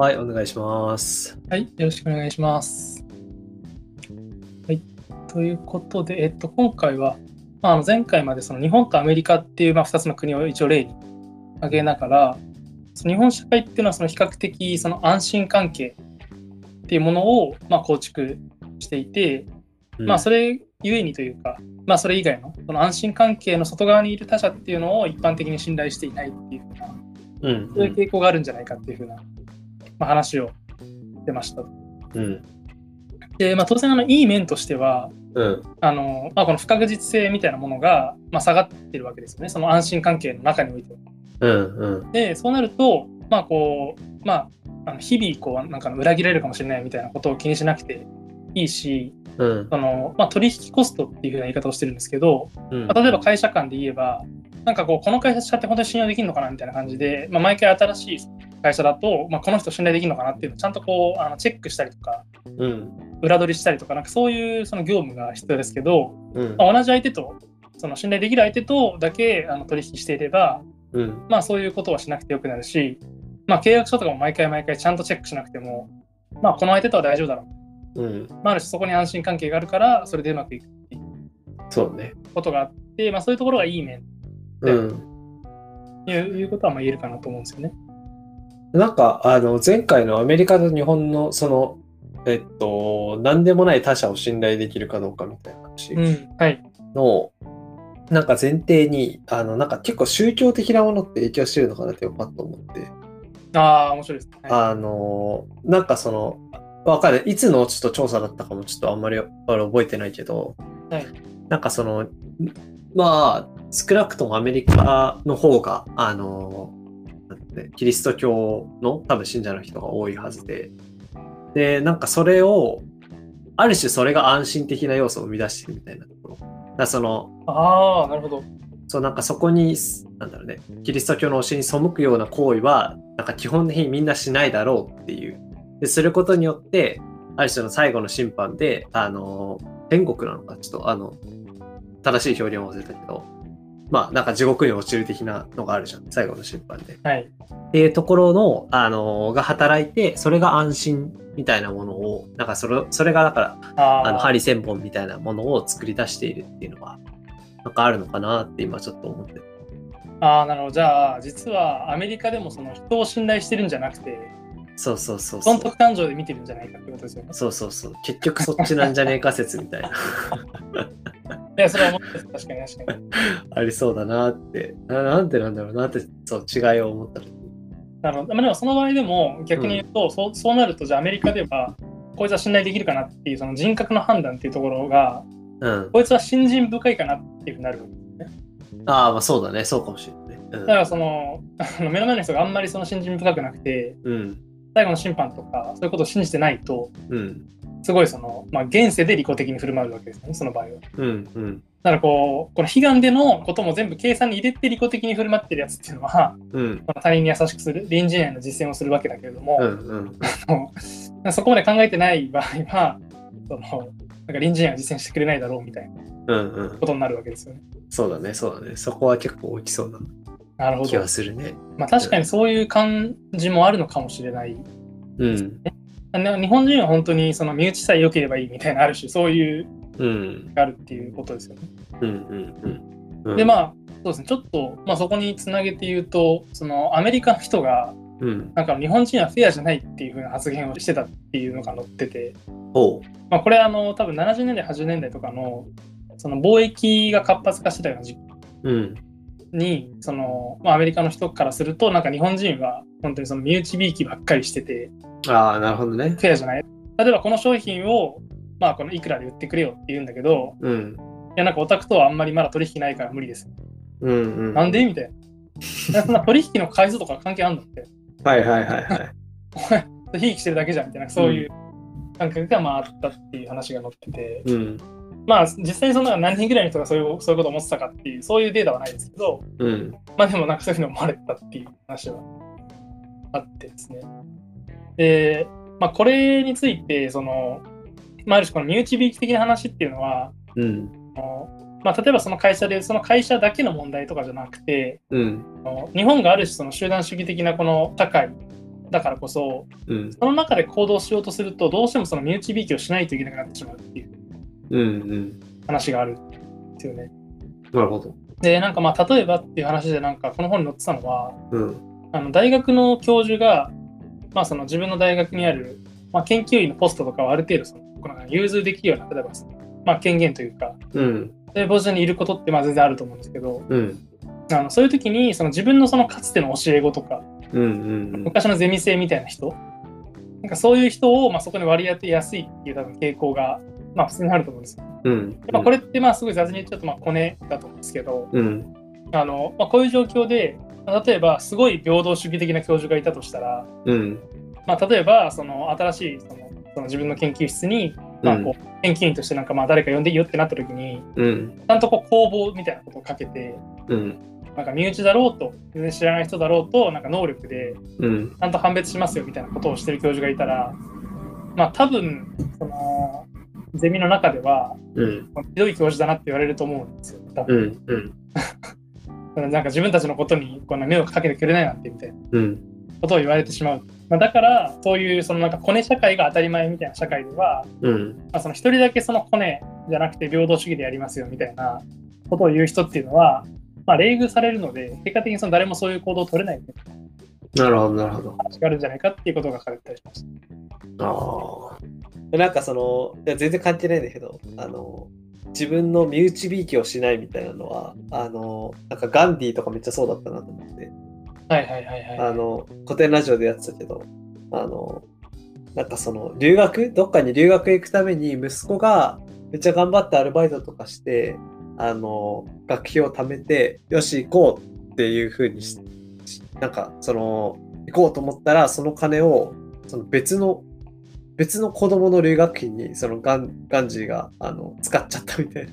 はい、お願いします。はい、よろしくお願いします。はい、ということで、えっと、今回は、まあ、前回までその日本とアメリカっていう、まあ、2つの国を一応例に挙げながら、その日本社会っていうのはその比較的その安心関係っていうものを、まあ、構築していて、まあそれゆえにというか、まあそれ以外のその安心関係の外側にいる他者っていうのを一般的に信頼していないっていうふうな、うん、そういう傾向があるんじゃないかっていうふうな、まあ、話をしてました。うん、で、まあ、当然あのいい面としてはうん、あの、まあ、この不確実性みたいなものが、まあ、下がってるわけですよね。その安心関係の中においては。うん、うん、でそうなるとまあこうまああの日々こうなんか裏切られるかもしれないみたいなことを気にしなくていいしうん、その、まあ、取引コストっていうふうな言い方をしてるんですけど、うん。まあ、例えば会社間で言えばなんかこうこの会社使って本当に信用できるのかなみたいな感じで、まあ、毎回新しい会社だと、まあ、この人信頼できるのかなっていうのをちゃんとこうあのチェックしたりとかうん、裏取りしたりとかなんかそういうその業務が必要ですけど、うん、まあ、同じ相手とその信頼できる相手とだけあの取引していれば、うん、まあ、そういうことはしなくてよくなるし、まあ、契約書とかも毎回毎回ちゃんとチェックしなくても、まあ、この相手とは大丈夫だろう、うん、まあ、ある種そこに安心関係があるからそれでうまくいくっていうそうね。ことがあって、まあ、そういうところがいい面うん。といういうことはまあ言えるかなと思うんですよね。なんか、あの、前回のアメリカと日本の、その、えっと、何でもない他者を信頼できるかどうかみたいな話うん、はい。の、なんか前提に、あの、なんか結構宗教的なものって影響してるのかなってパッと思って。ああ、面白いですね。はあの、なんかその、わかる。いつのちょっと調査だったかもちょっとあんまりあれ覚えてないけど、はいなんかその、まあ、少なくともアメリカの方が、あの、なんてねキリスト教の多分信者の人が多いはずで、で、なんかそれを、ある種それが安心的な要素を生み出してるみたいなところ。だその、い、ああ、なるほど。そうなんかそこに、なんだろうね、キリスト教の教えに背くような行為は、なんか基本的にみんなしないだろうっていう。で、することによって、ある種の最後の審判で、あの、天国なのか、ちょっとあの、正しい表現を忘れたけど、まあなんか地獄に落ちる的なのがあるじゃん、最後の審判で。はい。っていうところの、あの、が働いて、それが安心みたいなものを、なんかそれ、それがだから、ああの、あハリセンボンみたいなものを作り出しているっていうのは、なんかあるのかなって今ちょっと思ってる。あー、なるほど。じゃあ、実はアメリカでもその人を信頼してるんじゃなくて、そうそうそうそう。損得感情で見てるんじゃないかってことですよね。そうそうそう。結局そっちなんじゃねえか説みたいな。いや、それは思ってます。確かに確かに。ありそうだなって。ななんてなんだろうなって、そう、違いを思った。なるほど。まあ、でもその場合でも逆に言うと、そうそうなると、じゃあアメリカでは、こいつは信頼できるかなっていうその人格の判断っていうところが、うん。こいつは信心深いかなっていうふうになるわけですね。ああ、まあそうだね。そうかもしれないね。だからその、あの目の前の人があんまりその信心深くなくて、うん。最後の審判とか、そういうことを信じてないと、うん。すごいその、まあ、現世で利己的に振る舞うわけですね、その場合は。うん。うん。だからこう、この悲願でのことも全部計算に入れて利己的に振る舞ってるやつっていうのは、うん。他人に優しくする、隣人への実践をするわけだけれども、うん。うん。そこまで考えてない場合は、そのなんか隣人へは実践してくれないだろうみたいなうん。うん。ことになるわけですよね。そうだね。そうだね。そこは結構大きそうななるほど気は。するね。まあ確かにそういう感じもあるのかもしれない。うん。あの日本人は本当にその身内さえ良ければいいみたいなある種そういううん。があるっていうことですよね。うん。うん。うん。でまあそうですねちょっと、まあ、そこにつなげて言うとそのアメリカの人がうん。なんか日本人はフェアじゃないっていう風な発言をしてたっていうのが載ってて。まあ、これあの多分70年代80年代とかのその貿易が活発化してたような時期うん。にその、まあ、アメリカの人からするとなんか日本人は本当にその身内びいきばっかりしててああ、なるほどね。フェアじゃない？例えばこの商品をまあこのいくらで売ってくれよって言うんだけどうん。いやなんかオタクとはあんまりまだ取引ないから無理ですうん。うん。なんで？みたいなそんな取引の回数とか関係あるんだってはいはいはいはい。お前ひいきしてるだけじゃんみたいなそういう感覚がまああったっていう話が載ってて、うん。まあ実際にその何人ぐらいの人がそういうそういうことを思ってたかっていうそういうデータはないですけどうん。まあでもなんかそういうふうに思われてたっていう話はあってですね。で、まあこれについて、その、まあある種この身内びいき的な話っていうのは、うん。まあ例えばその会社で、その会社だけの問題とかじゃなくて、うん。日本がある種その集団主義的なこの社会だからこそ、うん。その中で行動しようとすると、どうしてもその身内びいきをしないといけなくなってしまうっていう。話があるんですよね。なるほど。で、なんかまあ、例えばっていう話で、なんかこの本に載ってたのは、うん。あの大学の教授が、まあ、その自分の大学にある、まあ、研究員のポストとかをある程度その、この融通できるような、例えば、まあ、権限というか、うん。そういうポジションにいることってまあ全然あると思うんですけど、うん。あのそういう時にその自分のそのかつての教え子とか、うんうん昔のゼミ生みたいな人、なんかそういう人をまあそこに割り当てやすいっていう多分傾向が、まあ、普通にあると思うんですよ。うん。まあ、これってまあすごい雑に言っちゃうとまあコネだと思うんですけど、うん。あのまあ、こういう状況で、まあ例えばすごい平等主義的な教授がいたとしたら、うん。まあ、例えばその新しいそのその自分の研究室に、まあ、こう研究員としてなんかまあ誰か呼んでいいよってなった時にうん。ちゃんとこう公募みたいなことをかけてうん。なんか身内だろうと全然知らない人だろうとなんか能力でうん。ちゃんと判別しますよみたいなことをしてる教授がいたらまあ多分そのゼミの中ではうん。ひどい教授だなって言われると思うんですよ。多う分ん。うん。なんか自分たちのことにこんな目をかけてくれないなんてみたいなうん。ことを言われてしまう。まあ、だからそういうそのなんかコネ社会が当たり前みたいな社会ではうん。まあ、その一人だけそのコネじゃなくて平等主義でやりますよみたいなことを言う人っていうのは、まあ、冷遇されるので、結果的にその誰もそういう行動を取れないなるほど、なるほど。話があるんじゃないかっていうことが書かれてたりしました。ああ。なんかその、いや全然関係ないんだけど、あの、自分の身内びいきをしないみたいなのは、あの、なんかガンディとかめっちゃそうだったなと思って、はいはいはいはい。あの、古典ラジオでやってたけど、あの、なんかその、留学？どっかに留学行くために息子がめっちゃ頑張ってアルバイトとかして、あの、学費を貯めて、よし行こうっていう風にし、しなんかその、行こうと思ったら、その金を、その別の、別の子供の留学費に、そのガンガンジーが、あの、使っちゃったみたいな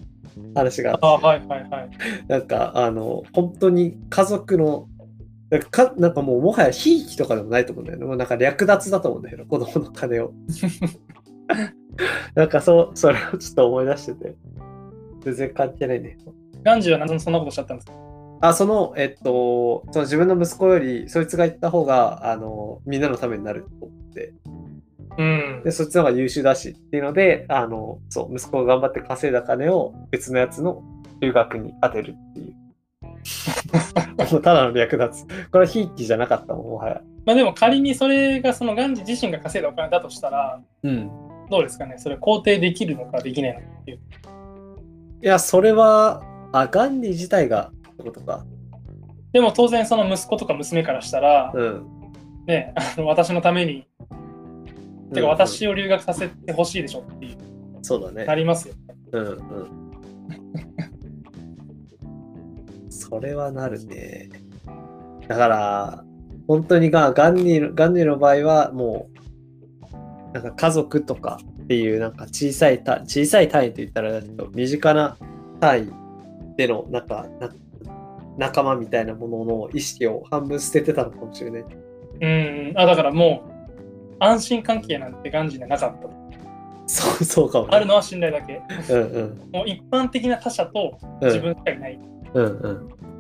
話があってあはいはいはい。なんか、あの、本当に家族の、なんかかなんかもうもはやひいきとかでもないと思うんだよね。もうなんか略奪だと思うんだけど、子供の金を。なんかそう、それをちょっと思い出してて。全然関係ないね。ガンジーは何でそんなことしちゃったんですか？あ、その、えっと、その自分の息子より、そいつが言った方が、あの、みんなのためになると思って。うんで、そっちの方が優秀だしっていうので、あの、そう、息子が頑張って稼いだ金を別のやつの留学に当てるっていう。もうただの略奪。これはひいきじゃなかったもん、もはや。まあでも仮にそれがそのガンジー自身が稼いだお金だとしたら、うん。どうですかね？それ肯定できるのかできないのかっていう。いや、それは、あ、ガンディ自体がってことか。でも当然その息子とか娘からしたら、うん。ね、あの私のために、てかうん私を留学させてほしいでしょっていう、そうだね。なりますよ。うんうん。それはなるね。だから、本当にがガンディのガンディの場合は、もう、なんか家族とかっていう、なんか小さい単小さい単位と言ったら身近な単位での、なんか、な仲間みたいなものの意識を半分捨ててたのかもしれない。うん、あだからもう安心関係なんてガンジーにはなかったと。そう、そうかも、ね。あるのは信頼だけ。うんうん。もう一般的な他者とうん自分しかいない。うんう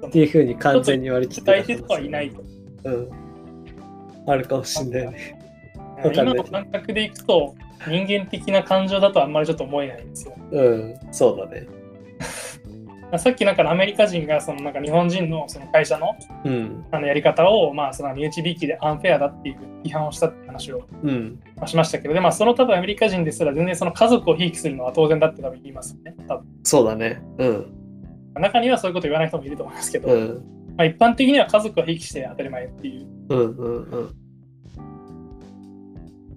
ん。っていうふうに完全に割り切って相手とはいないと。うん。あるかもしんないね。今の感覚でいくと人間的な感情だとあんまりちょっと思えないんですよ。うん、そうだね。まあさっきなんかアメリカ人がそのなんか日本人のその会社のうん。あのやり方をまあその身内びいきでアンフェアだっていう批判をしたって話をうん。まあしましたけど、でまあその多分アメリカ人ですら全然その家族をひいきするのは当然だって多分言いますよね。多分そうだね。うん。中にはそういうこと言わない人もいると思いますけど、うん。まあ、一般的には家族をひいきして当たり前っていう。うんうんうん。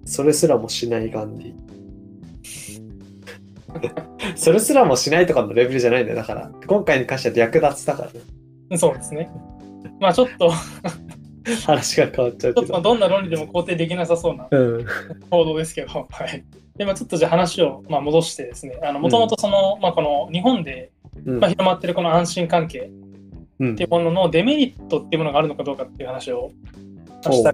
それすらもしないガンディ。それすらもしないとかのレベルじゃないんだよ。だから、今回に関しては略奪だからね。そうですね。まあちょっと、話が変わっちゃうけど。ちょっとどんな論理でも肯定できなさそうなうん。報道ですけど、はい。で、まあちょっとじゃあ話をまあ戻してですね、もともとその、まあこの日本でうんまあ広まってるこの安心関係うんっていうもののデメリットっていうものがあるのかどうかっていう話をまあしたい。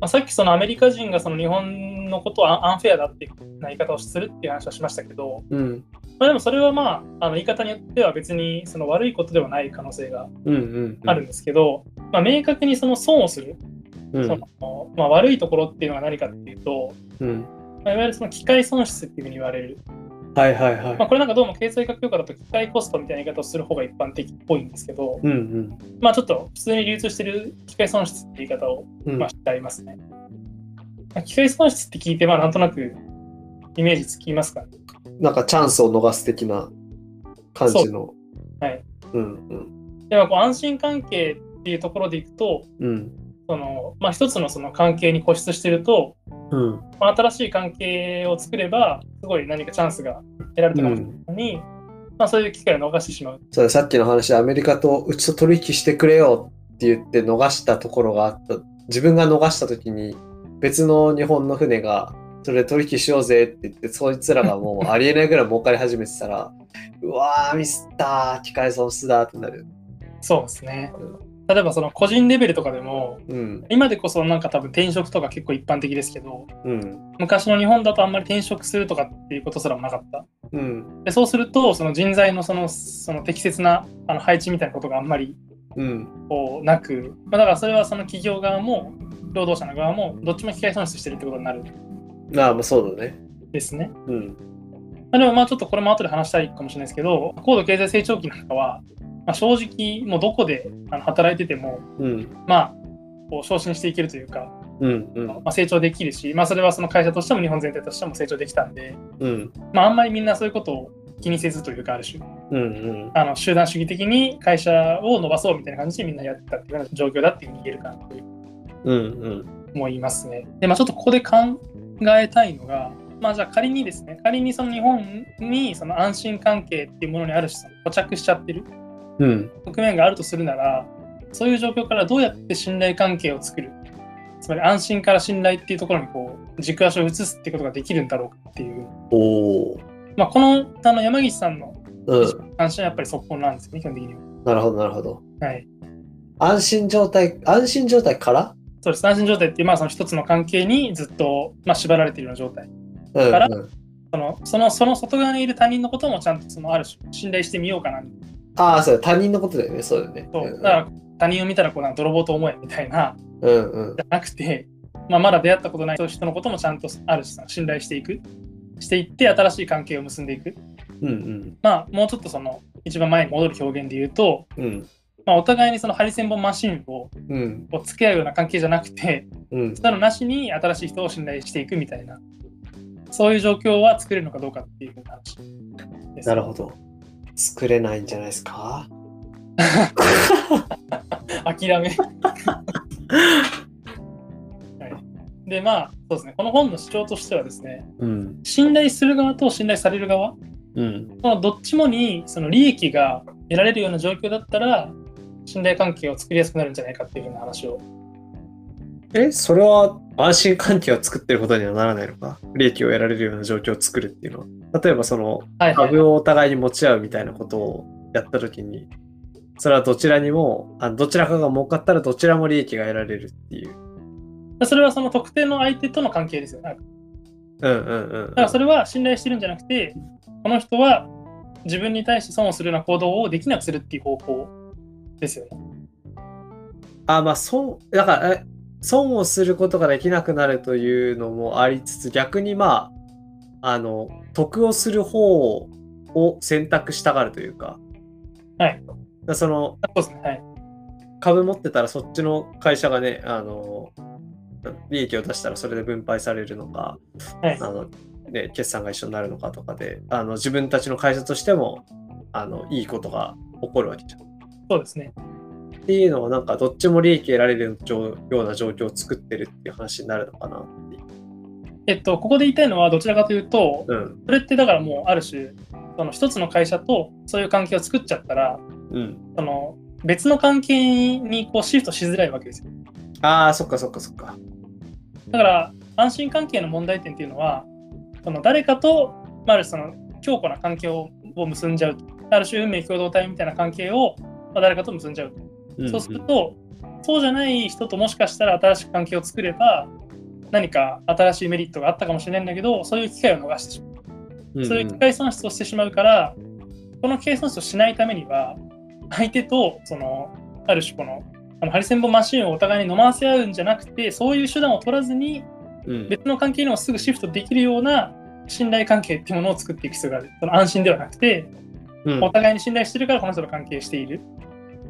まあ、さっきそのアメリカ人がその日本のことをアンフェアだっていう言い方をするっていう話をしましたけど、うん。まあ、でもそれはまああの言い方によっては別にその悪いことではない可能性がうんうん。あるんですけど、まあ、明確にその損をするうんそのまあ、悪いところっていうのは何かっていうと、うん。まあ、いわゆるその機械損失っていうふうに言われる。はいはいはい。まあ、これなんかどうも経済学教科だと機械コストみたいな言い方をする方が一般的っぽいんですけど、うんうん。まあちょっと普通に流通してる機械損失って言い方をうんまあしてありますね。まあ機械損失って聞いて、まあなんとなくイメージつきますか？ね。なんかチャンスを逃す的な感じの。はい。うんうん。ではこう安心関係っていうところでいくと、うん。そのまあ、一つのその関係に固執してると、うん。まあ、新しい関係を作れば、すごい何かチャンスが得られたかもしれないのに、まあ、そういう機会を逃してしまう。そうださっきの話でアメリカとうちと取引してくれよって言って逃したところがあった。自分が逃した時に別の日本の船がそれで取引しようぜって言ってそいつらがもうありえないぐらい儲かり始めてたら うわーミスったー機械損失だってなる。そうですね。例えばその個人レベルとかでも、うん。今でこそなんか多分転職とか結構一般的ですけど、うん。昔の日本だとあんまり転職するとかっていうことすらもなかった。うん。でそうすると、その人材のそのその適切なあの配置みたいなことがあんまりうん。こうなく、まあ、だからそれはその企業側も労働者の側もどっちも機械損失してるってことになるんああ、まあそうだね。ですね。うん。まあ、でもまあちょっとこれも後で話したいかもしれないですけど、高度経済成長期なんかは、まあ、正直もうどこであの働いてても、うん。まあ、こう昇進していけるというか、うん。うん。まあ、成長できるし、まあ、それはその会社としても日本全体としても成長できたんで、うん。まあ、あんまりみんなそういうことを気にせずというか、ある種、うん。うん。あの集団主義的に会社を伸ばそうみたいな感じでみんなやってたっていうような状況だっていうふうに言えるかなといううん。うん。思いますね。で、まあ、ちょっとここで考えたいのが、まあ、じゃあ仮にですね、仮にその日本にその安心関係っていうものにある種固着しちゃってるうん。側面があるとするなら、そういう状況からどうやって信頼関係を作る、つまり安心から信頼っていうところにこう軸足を移すっていうことができるんだろうかっていう、おお。まあ、このあの山岸さんのうん。安心はやっぱりそこなんですよね、基本的には。なるほど、なるほど。はい。安心状態、安心状態から？そうです。安心状態ってまあ、その一つの関係にずっと、まあ、縛られているような状態。うん。からうんそのそのその外側にいる他人のこともちゃんとそのある種信頼してみようかなみたいな。ああ、そうだ、他人のことだよね。そうだよね。そうだから他人を見たらこうな泥棒と思えみたいな、うんうんじゃなくて、まあ、まだ出会ったことない人のこともちゃんとある種信頼していく。していって新しい関係を結んでいく。うんうんまあ、もうちょっとその一番前に戻る表現で言うと、うんまあ、お互いにそのハリセンボンマシンをうんこう付き合うような関係じゃなくて、うんそのなしに新しい人を信頼していくみたいな、そういう状況は作れるのかどうかっていう話です。なるほど。作れないんじゃないですか？諦め。はい、で、まあ、そうですね、この本の主張としてはですね、うん信頼する側と信頼される側、うんこのどっちもにその利益が得られるような状況だったら、信頼関係を作りやすくなるんじゃないかっていうふうな話を。え、それは安心関係を作ってることにはならないのか？利益を得られるような状況を作るっていうのは。例えばその株をお互いに持ち合うみたいなことをやったときに、それはどちらにも、あどちらかが儲かったらどちらも利益が得られるっていう。それはその特定の相手との関係ですよね。うんうんうんだからそれは信頼してるんじゃなくて、この人は自分に対して損をするような行動をできなくするっていう方向ですよね。あ、まあ、損、だから、え損をすることができなくなるというのもありつつ、逆にまあ、あの、得をする方を選択したがるというか、はい。だその、そうですね。はい。株持ってたらそっちの会社がね、あの、利益を出したらそれで分配されるのか、はい。あの、ね、決算が一緒になるのかとかで、あの、自分たちの会社としても、あの、いいことが起こるわけじゃん。そうですね。っていうのはなんかどっちも利益得られるような状況を作ってるっていう話になるのかなっていう。えっと、ここで言いたいのはどちらかというと、うん。それってだからもうある種、その一つの会社とそういう関係を作っちゃったら、うん。その別の関係にこうシフトしづらいわけですよ。ああ、そっかそっかそっか。だから安心関係の問題点っていうのは、その誰かと、まあ、ある種その強固な関係をを結んじゃう。ある種運命共同体みたいな関係を、まあ、誰かと結んじゃう。んそうすると、そうじゃない人ともしかしたら新しく関係を作れば、何か新しいメリットがあったかもしれないんだけど、そういう機会を逃してしまう。うん、そういう機会損失をしてしまうから、この機会損失をしないためには、相手と、その、ある種このあのハリセンボンマシンをお互いに飲ませ合うんじゃなくて、そういう手段を取らずに、うん。別の関係にもすぐシフトできるような信頼関係っていうものを作っていく必要がある。その安心ではなくて、うんお互いに信頼してるからこの人と関係している。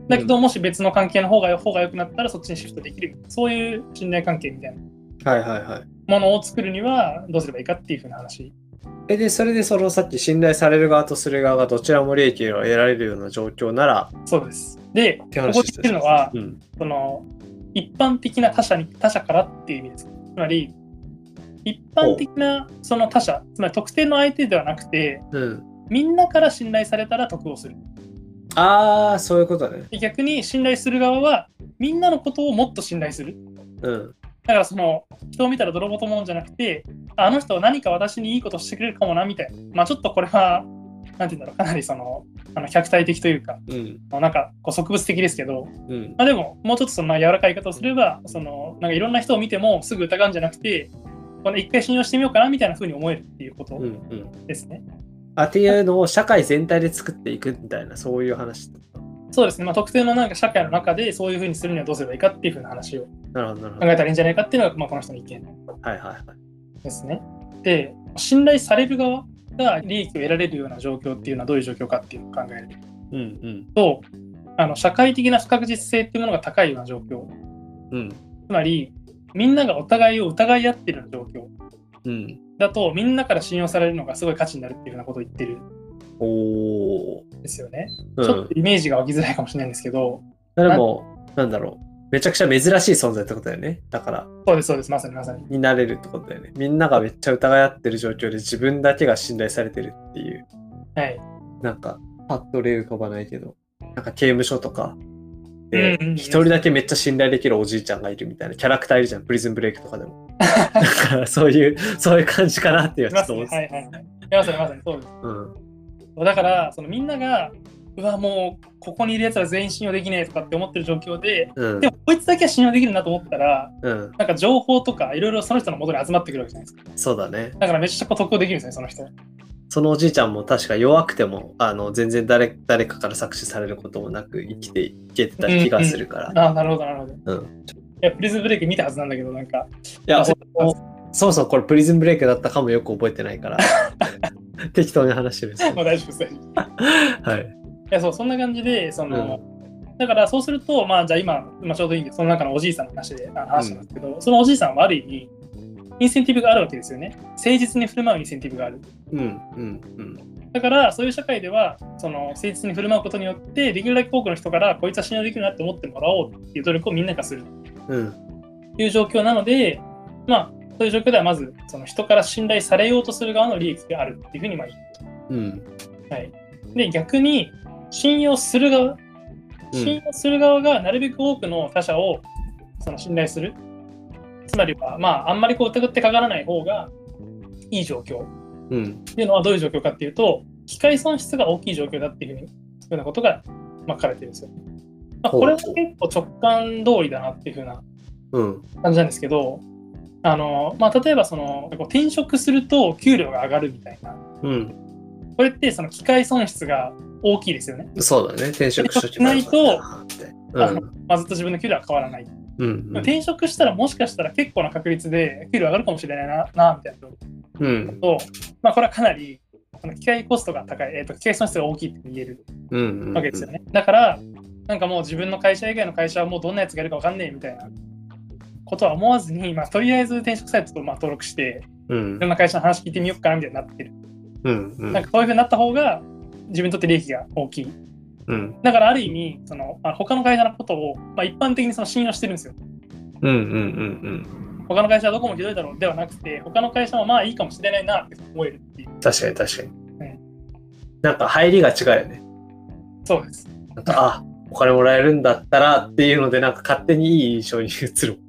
だけど、もし別の関係の方が方が良くなったらそっちにシフトできる。そういう信頼関係みたいな。ものを作るにはどうすればいいかっていうふうな話。え、で、それでそのさっき信頼される側とする側がどちらも利益を得られるような状況なら、そうです。で、ここで言ってるのは、うん。その一般的な他者に他者からっていう意味です。つまり、一般的なその他者、つまり特定の相手ではなくて、うん。みんなから信頼されたら得をする。ああ、そういうことね。で逆に信頼する側は、みんなのことをもっと信頼する。うん。だからその人を見たら泥棒と思うんじゃなくて、ああの人は何か私にいいことしてくれるかもなみたいな。まあちょっとこれは、なんて言うんだろう、かなりその、あの客体的というか、うん。なんかこう植物的ですけど、うん。まあでも、もうちょっとその柔らかい言い方をすれば、そのなんかいろんな人を見てもすぐ疑うんじゃなくて、この一回信用してみようかなみたいな風に思えるっていうことうん。うん。ですね。あっていうのを社会全体で作っていくみたいな、そういう話。そうですね、まあ、特定のなんか社会の中でそういう風にするにはどうすればいいかっていう風な話を考えたらいいんじゃないかっていうのが、まあ、この人の意見。ですね。で、信頼される側が利益を得られるような状況っていうのはどういう状況かっていうのを考えるうんうん。と、あの社会的な不確実性っていうものが高いような状況。うん。つまり、みんながお互いを疑い合ってるような状況うん。だと、みんなから信用されるのがすごい価値になるっていうふうなことを言ってるおー。んですよね。うんちょっと。イメージが湧きづらいかもしれないんですけど、でも、なんだろう。めちゃくちゃ珍しい存在ってことだよね。だから、そうです、そうです、まさにまさに。になれるってことだよね。みんながめっちゃ疑い合ってる状況で自分だけが信頼されてるっていう。はい。なんか、パッと例浮かばないけど、なんか刑務所とか、うんで一人だけめっちゃ信頼できるおじいちゃんがいるみたいなキャラクターいるじゃん、プリズンブレイクとかでも。だからそういう、そういう感じかなっていうはちょ。っと思って はいはいはい。まさにまさにそうです。うん。だから、そのみんなが、うわ、もう、ここにいるやつら全員信用できねえとかって思ってる状況で、うんで。も、こいつだけは信用できるなと思ったら、うん。なんか情報とかいろいろその人の元に集まってくるわけじゃないですか。そうだね。だからめっちゃこう得をできるんですね、その人。そのおじいちゃんも確か弱くても、あの、全然誰誰かから搾取されることもなく生きていけてた気がするから。ああ、なるほど、なるほど。いうん。や、プリズンブレイク見たはずなんだけど、なんか、いや、そもそもこれプリズンブレイクだったかもよく覚えてないから、適当に話してるんですけまあ大丈夫です。はい。いや、そう、そんな感じで、その、だからそうすると、まあ、じゃあ今、まあ、ちょうどいいんで、その中のおじいさんの話で話したんですけど、そのおじいさんはある意味、インセンティブがあるわけですよね。誠実に振る舞うインセンティブがある。うん、うん、うん。だから、そういう社会では、その誠実に振る舞うことによって、できるだけ多くの人から、こいつは信用できるなって思ってもらおうっていう努力をみんながするうん、という状況なので、まあ、そういう状況ではまず、その人から信頼されようとする側の利益があるっていうふうにまあ言う。うん。はい。で、逆に、信用する側、信用する側がなるべく多くの他者をその信頼する。つまりは、まあ、あんまりこう疑ってかからない方がいい状況うん。っていうのはどういう状況かっていうと、機械損失が大きい状況だっていうふうに、そうなことが、まあ、書かれてるんですよ。まあ、これは結構直感通りだなっていうふうなうん。感じなんですけど、あのまあ、例えばその転職すると給料が上がるみたいな、うん。これってその機械損失が大きいですよね。そうだね。転職しないとうん。あのまあ、ずっと自分の給料は変わらない。うん。うん転職したらもしかしたら結構な確率で給料上がるかもしれないな、なみたいなうん。と、まあ、これはかなりあの機械コストが高い、えーと、機械損失が大きいって言えるうん。わけですよね。だから、なんかもう自分の会社以外の会社はもうどんなやつがいるか分かんねえみたいなことは思わずに、まあ、とりあえず転職サイトとまあ登録して、うんいろん。な会社の話聞いてみようかなみたいになってる。うん。うん。なんかそういうふうになった方が自分にとって利益が大きい。うん。だからある意味、そのあ他の会社のことを、まあ、一般的にその信用してるんですよ。うん。うん。うん。他の会社はどこもひどいだろうではなくて、他の会社はまあいいかもしれないなって思えるっていう。確かに確かにうん。なんか入りが違うよね。そうです。なんか、あ、お金もらえるんだったらっていうので、なんか勝手にいい印象に映る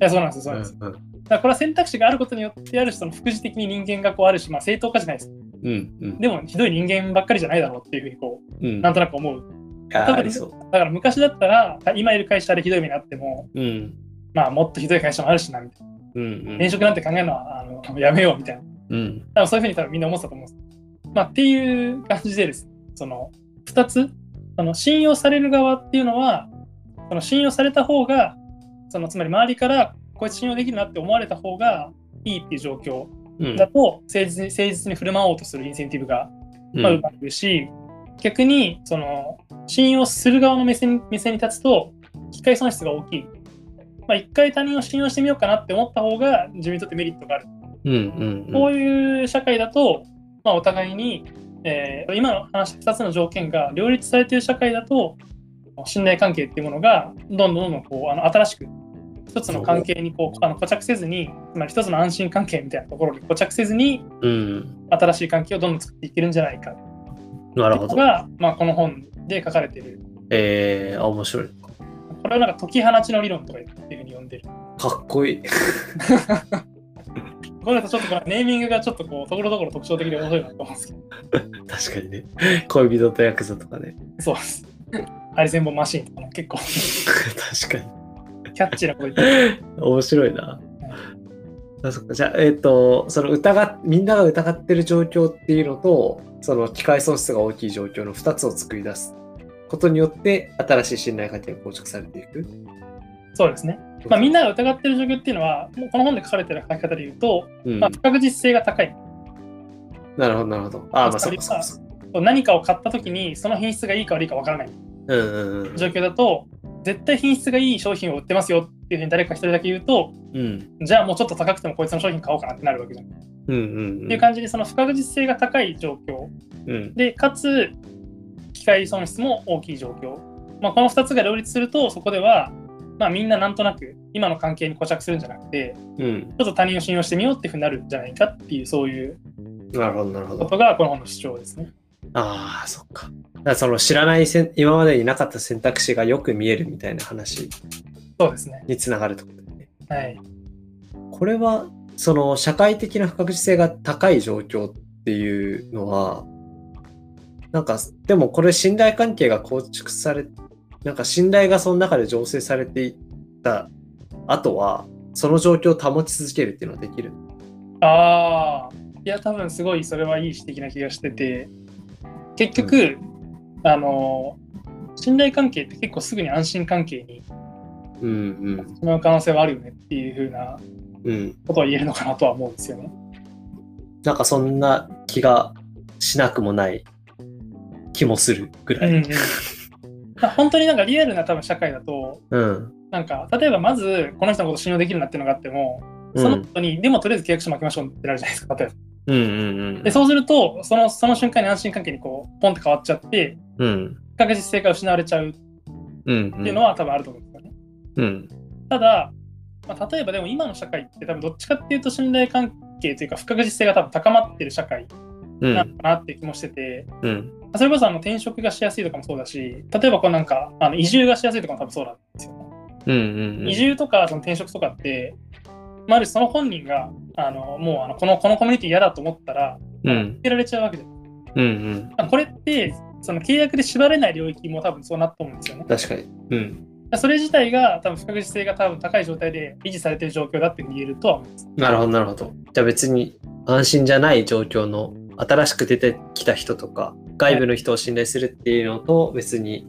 や、そうなんですよ、そうなんです。うん。だからこれは選択肢があることによってある種、その副次的に人間がこうあるし、まあ正当化じゃないです。うん。うん。でもひどい人間ばっかりじゃないだろうっていうふうにこう、うん。なんとなく思う。だから昔だったら、今いる会社でひどい目にあっても、うん。まあもっとひどい会社もあるしな、みたいな。うん。うん転職なんて考えるのはあのやめようみたいな。うん。多分そういうふうに多分みんな思ってたと思うんです。まあっていう感じでです。その2つ、あの信用される側っていうのは、その信用された方が、そのつまり周りからこいつ信用できるなって思われた方がいいっていう状況うんだと、誠実に誠実に振る舞おうとするインセンティブがうんまあ生まれるし、逆にその信用する側の目線目線に立つと機会損失が大きい。まあ、一回他人を信用してみようかなって思った方が自分にとってメリットがある。うんうんこういう社会だと、まあ、お互いに、えー今の話した2つの条件が両立されている社会だと信頼関係っていうものがどんどんどんどんこうあの新しく一つの関係にこうあの固着せずにつまり一つの安心関係みたいなところに固着せずにうん。新しい関係をどんどん作っていけるんじゃないかなるほど。が、まあ、この本で書かれている。えー、あ、面白い。これをなんか解き放ちの理論とかっていうふうに呼んでる。かっこいい。これだとちょっとこのネーミングがちょっとこう、ところどころ特徴的で面白いなと思うんですけど。確かにね。恋人とヤクザとかね。そうです。ハリセンボンマシーンとかも結構確かキャッチーなこと言ってる。に。面白いな。あそっかじゃあ、えっ、と、その疑っ、みんなが疑ってる状況っていうのと、その機械損失が大きい状況の2つを作り出すことによって、新しい信頼関係が構築されていく。そうですね。まあ、みんなが疑ってる状況っていうのは、もうこの本で書かれてる書き方で言うと、うんまあ、不確実性が高い。なるほど、なるほど。ああ、まあ、そうか、何かを買った時にその品質がいいか悪いかわからない。状況だと、絶対品質がいい商品を売ってますよっていうふうに誰か一人だけ言うと、うん。じゃあもうちょっと高くてもこいつの商品買おうかなってなるわけじゃん。うんうんっていう感じでその不確実性が高い状況うん。でかつ機械損失も大きい状況、まあ、この2つが両立するとそこでは、まあ、みんななんとなく今の関係に固着するんじゃなくてうん。ちょっと他人を信用してみようっていうふうになるんじゃないかっていうそういうなるほど、なるほど。ことがこの本の主張ですね。ああ、そっか。だその知らないせん、今までになかった選択肢がよく見えるみたいな話そうですね。につながるってことだよね。はい。これは、その社会的な不確実性が高い状況っていうのは、なんか、でもこれ信頼関係が構築され、なんか信頼がその中で醸成されていった後は、その状況を保ち続けるっていうのはできる。ああ、いや、多分すごいそれはいい指摘な気がしてて、結局、あの、信頼関係って結構すぐに安心関係にうんしまう可能性はあるよねっていうふうなうん。うん。ことは言えるのかなとは思うんですよね。なんかそんな気がしなくもない気もするぐらい。うんうん まあ本当になんかリアルな多分社会だと、うん。なんか例えばまずこの人のこと信用できるなっていうのがあっても、うんその人に、でもとりあえず契約書巻きましょうってなるじゃないですか、例えば。うんうんうんで、そうすると、そのその瞬間に安心関係にこう、ポンって変わっちゃって、うん。不確実性が失われちゃうっうん。ていうのは多分あると思うんですよね。うん。ただ、まあ、例えばでも今の社会って多分どっちかっていうと信頼関係というか不確実性が多分高まってる社会うん。なのかなっていう気もしてて、うん。それこそあの転職がしやすいとかもそうだし、例えばこうなんかあの移住がしやすいとかも多分そうなんですよね。うん。うん。移住とかその転職とかって、まる種その本人があのもうあのこのこのコミュニティ嫌だと思ったら、うん受。けられちゃうわけじゃん。うん。うん。まあこれってその契約で縛れない領域も多分そうなったと思うんですよね。確かに。うん。それ自体が多分不確実性が多分高い状態で維持されている状況だって言えるとは思います。なるほど、なるほど。じゃあ別に安心じゃない状況の新しく出てきた人とか、外部の人を信頼するっていうのと別に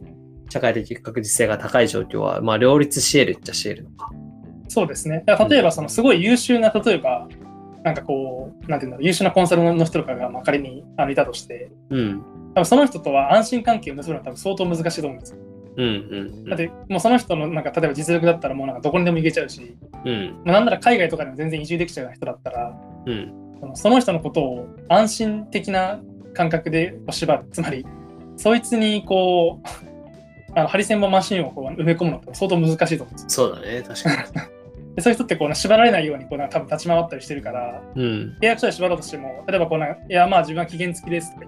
社会的確実性が高い状況は、まあ両立し得るっちゃし得るのか。そうですね。だから例えばそのすごい優秀な、例えば、なんかこう、なんていうんだろう、優秀なコンサルの人とかがまあ仮にあのいたとして、うん。多分その人とは安心関係を結ぶのは多分相当難しいと思うんですよ。うん。うん。だってもうその人のなんか例えば実力だったらもうなんかどこにでも行けちゃうし、うん。まあなんなら海外とかでも全然移住できちゃう人だったら、うん。その人のことを安心的な感覚で縛る。つまり、そいつにこう、あのハリセンボンマシンをこう埋め込むのって相当難しいと思うんですよ。そうだね。確か でそういう人ってこう縛られないようにこう多分立ち回ったりしてるから、に。うん。契約書で縛ろうとしても、例えばこういやまあ自分は期限付きですって、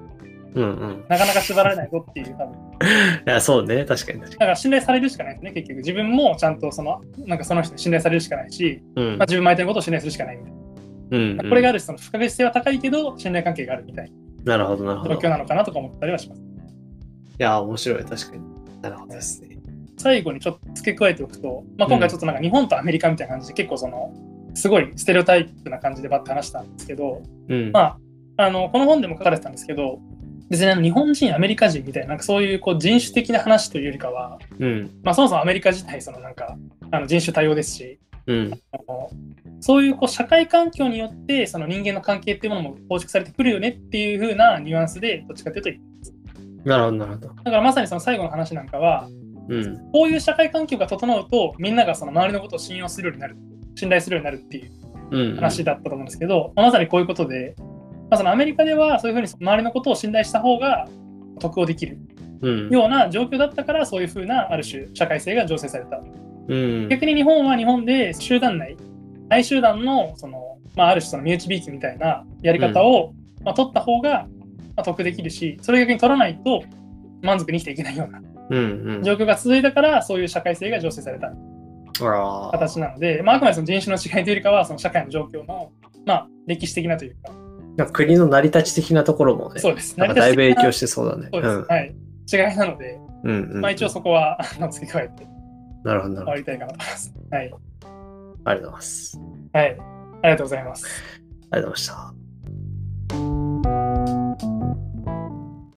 うん。うん。なかなか縛られないぞっていう多分。いや、そうね。確かに確かだから信頼されるしかないですね、結局。自分もちゃんとその、なんかその人に信頼されるしかないし、に。うんまあ、。自分も相手のことを信頼するしかないみたいな。うん。これがあるし、その不確実性は高いけど、信頼関係があるみたいなるほど、なるなほど。い状況なのかなとか思ったりはします。や、面白い。確かに。なるほどですね。最後にちょっと付け加えておくと、まあ、今回ちょっとなんか日本とアメリカみたいな感じで結構その、すごいステレオタイプな感じでバッて話したんですけど、うん。まあ、あのこの本でも書かれてたんですけど、別に日本人、アメリカ人みたいな、そういうこう人種的な話というよりかは、うん。まあ、そもそもアメリカ自体、そのなんかあの人種多様ですし、うん。あのそういうこう社会環境によってその人間の関係っていうものも構築されてくるよねっていう風なニュアンスでどっちかというとなるほど、なるほど。だからまさにその最後の話なんかはうん。こういう社会環境が整うとみんながその周りのことを信用するようになる信頼するようになるっていううん。話だったと思うんですけど、まあまさにこういうことで、まあ、そのアメリカではそういうふうに周りのことを信頼した方が得をできるうん。ような状況だったからそういうふうなある種社会性が醸成されたうん。逆に日本は日本で集団内大集団のその、まあ、ある種その身内びいきみたいなやり方を、まあ、取った方が、まあ、得できるしそれを逆に取らないと満足に生きていけないようなうん。うん。状況が続いたからそういう社会性が醸成された。形なので、まあ、あくまでその人種の違いというよりかはその社会の状況の、まあ、歴史的なというか国の成り立ち的なところもね、そうですなんかだいぶ影響ししてそうだね。そうです、うん。はい違いなので、うんうん。まあ、一応そこはあの付け加えてなるほど、なるほど。終わりたいかなと思います。はい。ありがとうございます。はい。ありがとうございます。ありがとうございました。